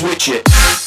top, top,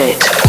it.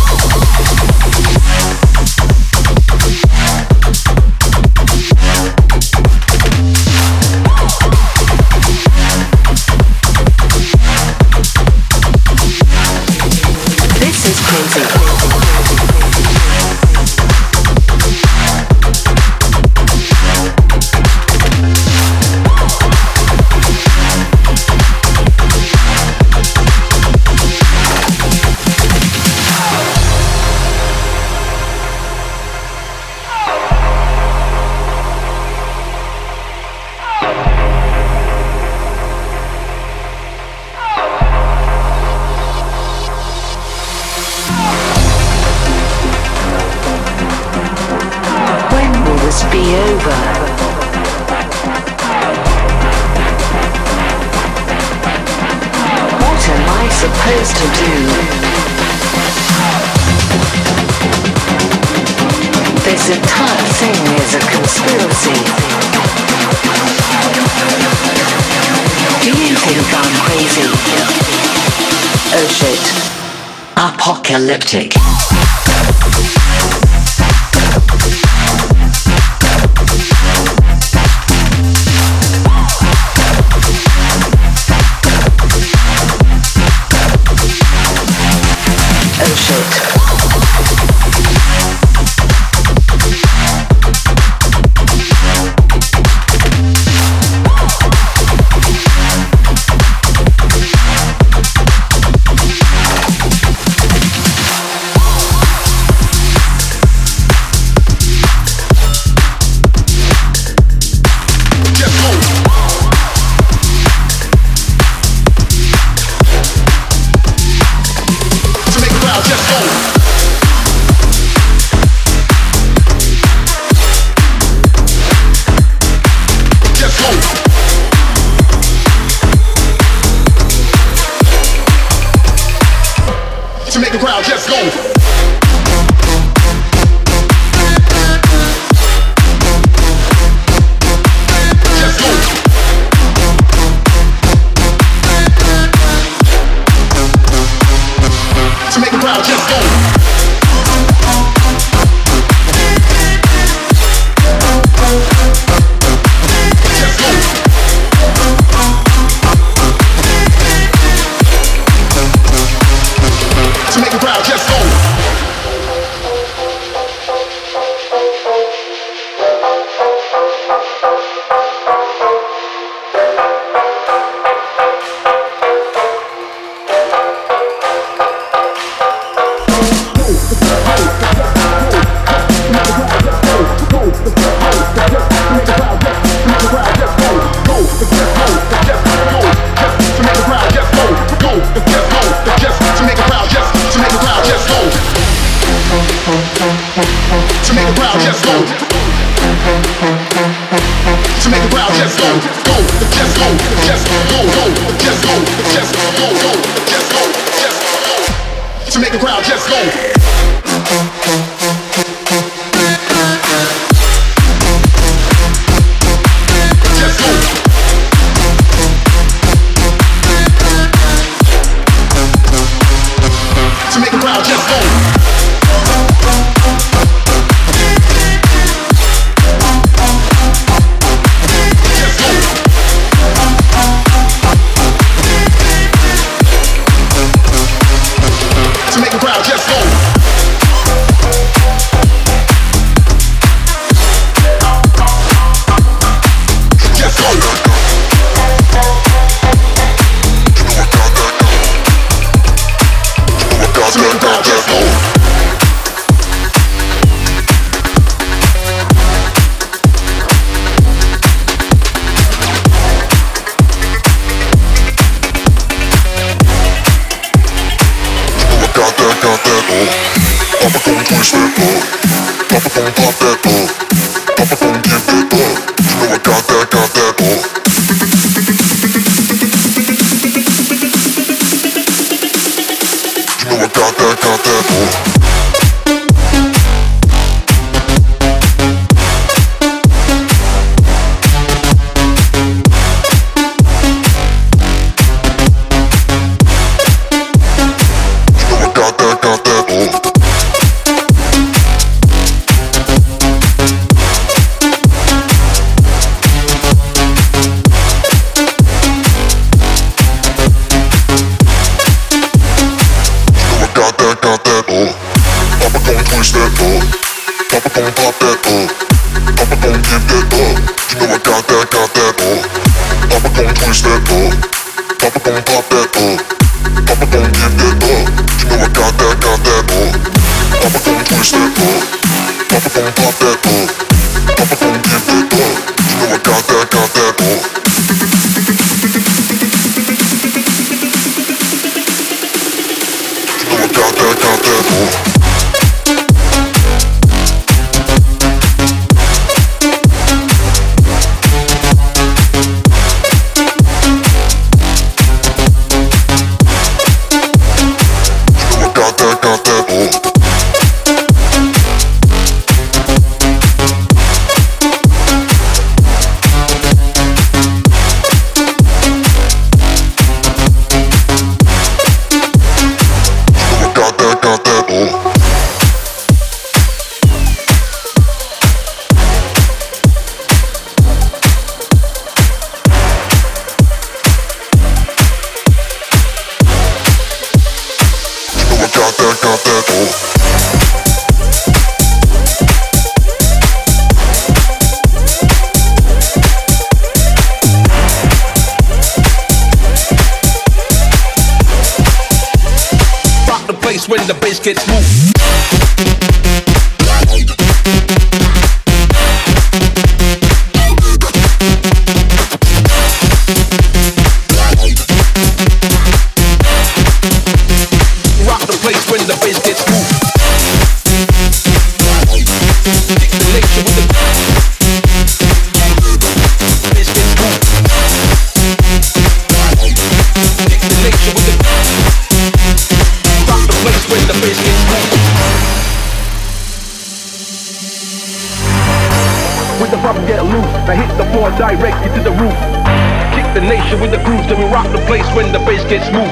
then we rock the place when the bass gets smooth.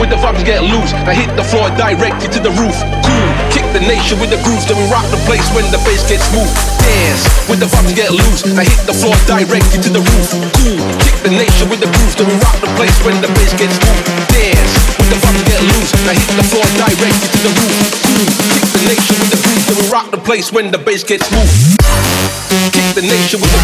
With the vibes get loose, I hit the floor directly to the roof. Cool, kick the nation with the grooves, then we rock the place when the bass gets smooth. Dance, with the vibes get loose, I hit the floor directly to the roof. Cool, kick the nation with the grooves, then we rock the place when the bass gets smooth. Dance, with the vibes get loose, I hit the floor directly to the roof. Cool, kick the nation with the grooves, then we rock the place when the bass gets smooth. Kick the nation with the